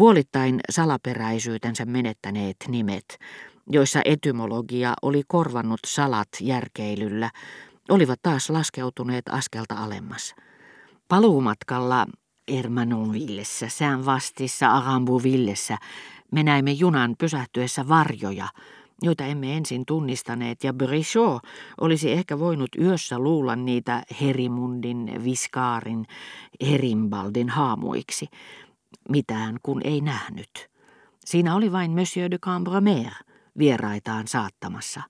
Puolittain salaperäisyytensä menettäneet nimet, joissa etymologia oli korvannut salat järkeilyllä, olivat taas laskeutuneet askelta alemmas. Paluumatkalla Ermanonvillessä, sään vastissa Arambuvillessä, me näimme junan pysähtyessä varjoja, joita emme ensin tunnistaneet, ja Brichot olisi ehkä voinut yössä luulla niitä Herimundin, Viskaarin, Herimbaldin haamuiksi. Mitään kun ei nähnyt. Siinä oli vain Monsieur de Cambremer vieraitaan saattamassa.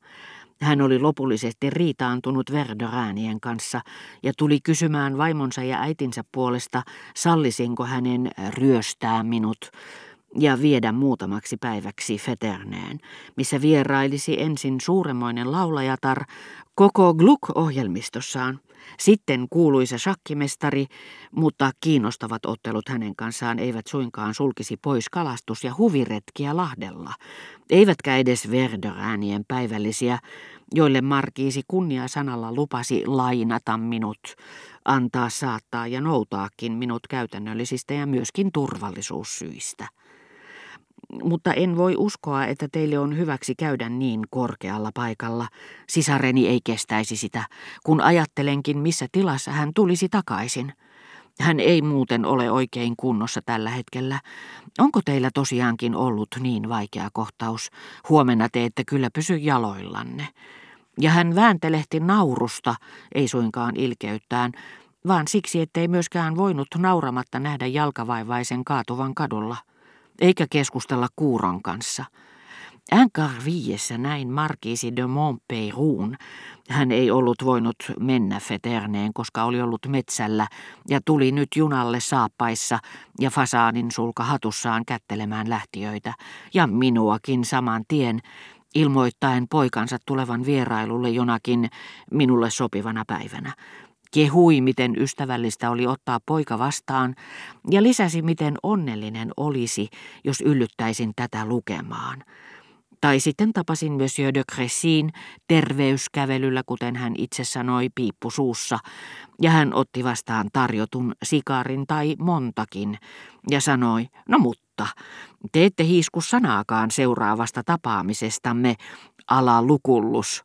Hän oli lopullisesti riitaantunut Verderäänien kanssa ja tuli kysymään vaimonsa ja äitinsä puolesta, sallisinko hänen ryöstää minut ja viedä muutamaksi päiväksi Feterneen, missä vierailisi ensin suuremmoinen laulajatar koko Gluck-ohjelmistossaan, sitten kuuluisa shakkimestari, mutta kiinnostavat ottelut hänen kanssaan eivät suinkaan sulkisi pois kalastus- ja huviretkiä Lahdella, eivätkä edes Verderäänien päivällisiä, joille Markiisi kunnia sanalla lupasi lainata minut, antaa saattaa ja noutaakin minut käytännöllisistä ja myöskin turvallisuussyistä mutta en voi uskoa, että teille on hyväksi käydä niin korkealla paikalla. Sisareni ei kestäisi sitä, kun ajattelenkin, missä tilassa hän tulisi takaisin. Hän ei muuten ole oikein kunnossa tällä hetkellä. Onko teillä tosiaankin ollut niin vaikea kohtaus? Huomenna te ette kyllä pysy jaloillanne. Ja hän vääntelehti naurusta, ei suinkaan ilkeyttään, vaan siksi, ettei myöskään voinut nauramatta nähdä jalkavaivaisen kaatuvan kadulla eikä keskustella kuuron kanssa. Encarviessä näin markiisi de Montpeyruun. Hän ei ollut voinut mennä Feterneen, koska oli ollut metsällä ja tuli nyt junalle saappaissa ja fasaanin sulka hatussaan kättelemään lähtiöitä ja minuakin saman tien, ilmoittaen poikansa tulevan vierailulle jonakin minulle sopivana päivänä kehui, miten ystävällistä oli ottaa poika vastaan ja lisäsi, miten onnellinen olisi, jos yllyttäisin tätä lukemaan. Tai sitten tapasin Monsieur de Cressin terveyskävelyllä, kuten hän itse sanoi, piippu suussa, ja hän otti vastaan tarjotun sikarin tai montakin, ja sanoi, no mutta, te ette hiisku sanaakaan seuraavasta tapaamisestamme, ala lukullus.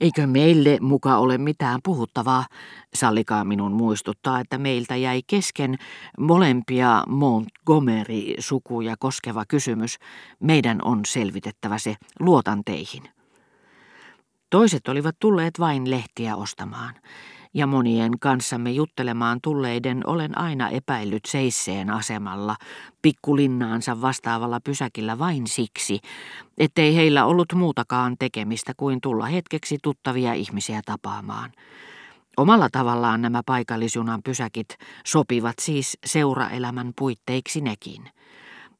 Eikö meille muka ole mitään puhuttavaa? Sallikaa minun muistuttaa, että meiltä jäi kesken molempia Montgomery-sukuja koskeva kysymys. Meidän on selvitettävä se. Luotan teihin. Toiset olivat tulleet vain lehtiä ostamaan ja monien kanssamme juttelemaan tulleiden olen aina epäillyt seisseen asemalla, pikkulinnaansa vastaavalla pysäkillä vain siksi, ettei heillä ollut muutakaan tekemistä kuin tulla hetkeksi tuttavia ihmisiä tapaamaan. Omalla tavallaan nämä paikallisjunan pysäkit sopivat siis seuraelämän puitteiksi nekin.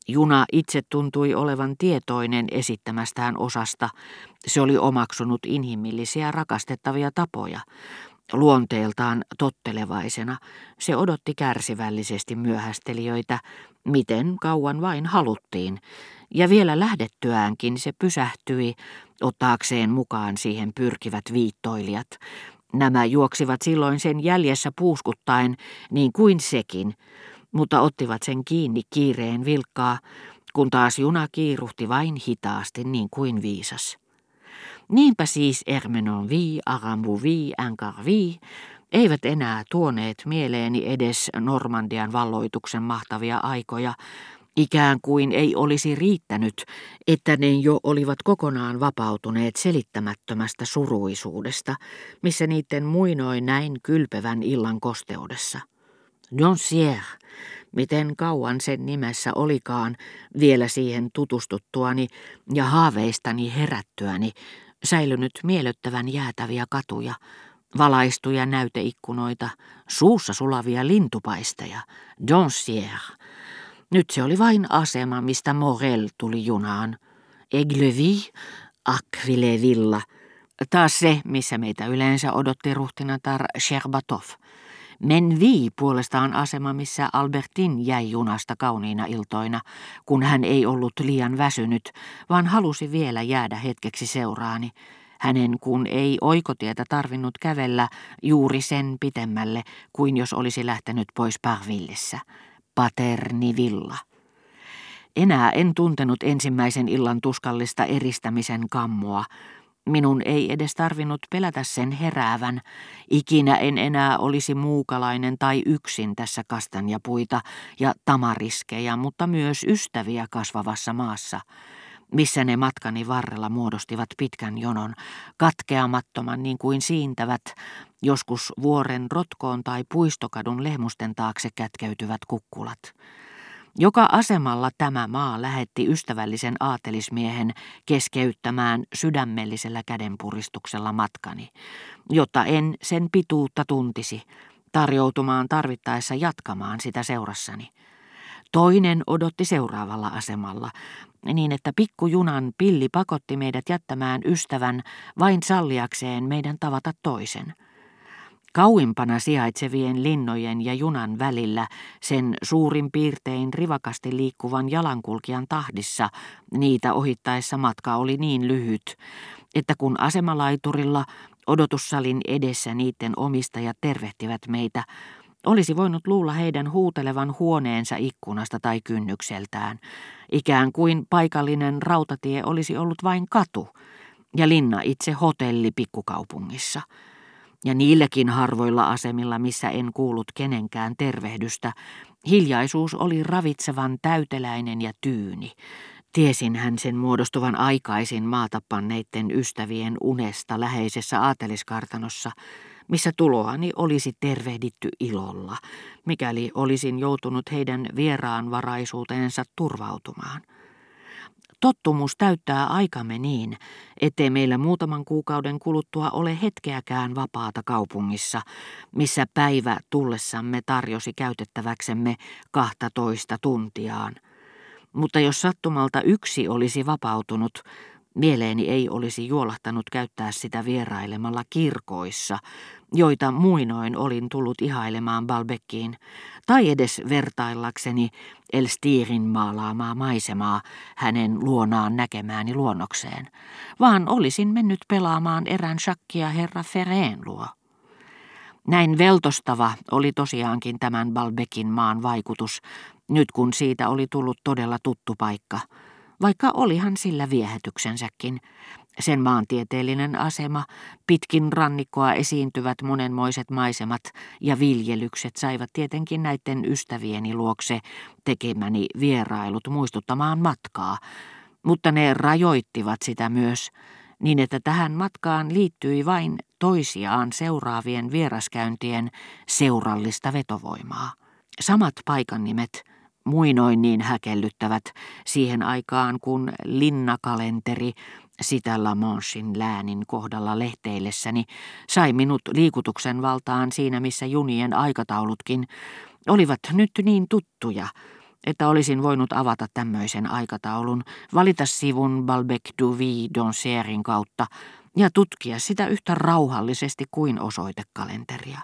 Juna itse tuntui olevan tietoinen esittämästään osasta. Se oli omaksunut inhimillisiä rakastettavia tapoja, Luonteeltaan tottelevaisena se odotti kärsivällisesti myöhästelijöitä, miten kauan vain haluttiin, ja vielä lähdettyäänkin se pysähtyi ottaakseen mukaan siihen pyrkivät viittoilijat. Nämä juoksivat silloin sen jäljessä puuskuttaen, niin kuin sekin, mutta ottivat sen kiinni kiireen vilkkaa, kun taas juna kiiruhti vain hitaasti niin kuin viisas. Niinpä siis Ermenonvi, Arambuvi, Ankarvi eivät enää tuoneet mieleeni edes Normandian valloituksen mahtavia aikoja, ikään kuin ei olisi riittänyt, että ne jo olivat kokonaan vapautuneet selittämättömästä suruisuudesta, missä niiden muinoi näin kylpevän illan kosteudessa. Doncière, miten kauan sen nimessä olikaan vielä siihen tutustuttuani ja haaveistani herättyäni, säilynyt miellyttävän jäätäviä katuja, valaistuja näyteikkunoita, suussa sulavia lintupaisteja, Doncière. Nyt se oli vain asema, mistä Morel tuli junaan. Aiglevy, Aquilevilla. Taas se, missä meitä yleensä odotti ruhtinatar Sherbatov. Menvi puolestaan asema, missä Albertin jäi junasta kauniina iltoina, kun hän ei ollut liian väsynyt, vaan halusi vielä jäädä hetkeksi seuraani. Hänen kun ei oikotietä tarvinnut kävellä juuri sen pitemmälle kuin jos olisi lähtenyt pois Parvillessä. Paternivilla. Enää en tuntenut ensimmäisen illan tuskallista eristämisen kammoa. Minun ei edes tarvinnut pelätä sen heräävän. Ikinä en enää olisi muukalainen tai yksin tässä kastanjapuita ja tamariskeja, mutta myös ystäviä kasvavassa maassa missä ne matkani varrella muodostivat pitkän jonon, katkeamattoman niin kuin siintävät, joskus vuoren rotkoon tai puistokadun lehmusten taakse kätkeytyvät kukkulat. Joka asemalla tämä maa lähetti ystävällisen aatelismiehen keskeyttämään sydämellisellä kädenpuristuksella matkani, jotta en sen pituutta tuntisi, tarjoutumaan tarvittaessa jatkamaan sitä seurassani. Toinen odotti seuraavalla asemalla, niin että pikkujunan pilli pakotti meidät jättämään ystävän vain salliakseen meidän tavata toisen. Kauimpana sijaitsevien linnojen ja junan välillä, sen suurin piirtein rivakasti liikkuvan jalankulkijan tahdissa, niitä ohittaessa matka oli niin lyhyt, että kun asemalaiturilla odotussalin edessä niiden omistajat tervehtivät meitä, olisi voinut luulla heidän huutelevan huoneensa ikkunasta tai kynnykseltään, ikään kuin paikallinen rautatie olisi ollut vain katu ja linna itse hotelli pikkukaupungissa. Ja niilläkin harvoilla asemilla, missä en kuullut kenenkään tervehdystä, hiljaisuus oli ravitsevan täyteläinen ja tyyni. Tiesin hän sen muodostuvan aikaisin maatapanneitten ystävien unesta läheisessä aateliskartanossa, missä tuloani olisi tervehditty ilolla, mikäli olisin joutunut heidän vieraanvaraisuuteensa turvautumaan. Tottumus täyttää aikamme niin, ettei meillä muutaman kuukauden kuluttua ole hetkeäkään vapaata kaupungissa, missä päivä tullessamme tarjosi käytettäväksemme toista tuntiaan. Mutta jos sattumalta yksi olisi vapautunut, Mieleeni ei olisi juolahtanut käyttää sitä vierailemalla kirkoissa, joita muinoin olin tullut ihailemaan Balbekkiin, tai edes vertaillakseni Elstirin maalaamaa maisemaa hänen luonaan näkemääni luonnokseen, vaan olisin mennyt pelaamaan erään shakkia herra Fereen luo. Näin veltostava oli tosiaankin tämän Balbekin maan vaikutus, nyt kun siitä oli tullut todella tuttu paikka – vaikka olihan sillä viehätyksensäkin. Sen maantieteellinen asema, pitkin rannikkoa esiintyvät monenmoiset maisemat ja viljelykset saivat tietenkin näiden ystävieni luokse tekemäni vierailut muistuttamaan matkaa, mutta ne rajoittivat sitä myös niin, että tähän matkaan liittyi vain toisiaan seuraavien vieraskäyntien seurallista vetovoimaa. Samat paikannimet, muinoin niin häkellyttävät siihen aikaan, kun linnakalenteri sitä La Manchin läänin kohdalla lehteillessäni sai minut liikutuksen valtaan siinä, missä junien aikataulutkin olivat nyt niin tuttuja, että olisin voinut avata tämmöisen aikataulun, valita sivun Balbec du Vie kautta ja tutkia sitä yhtä rauhallisesti kuin osoitekalenteria.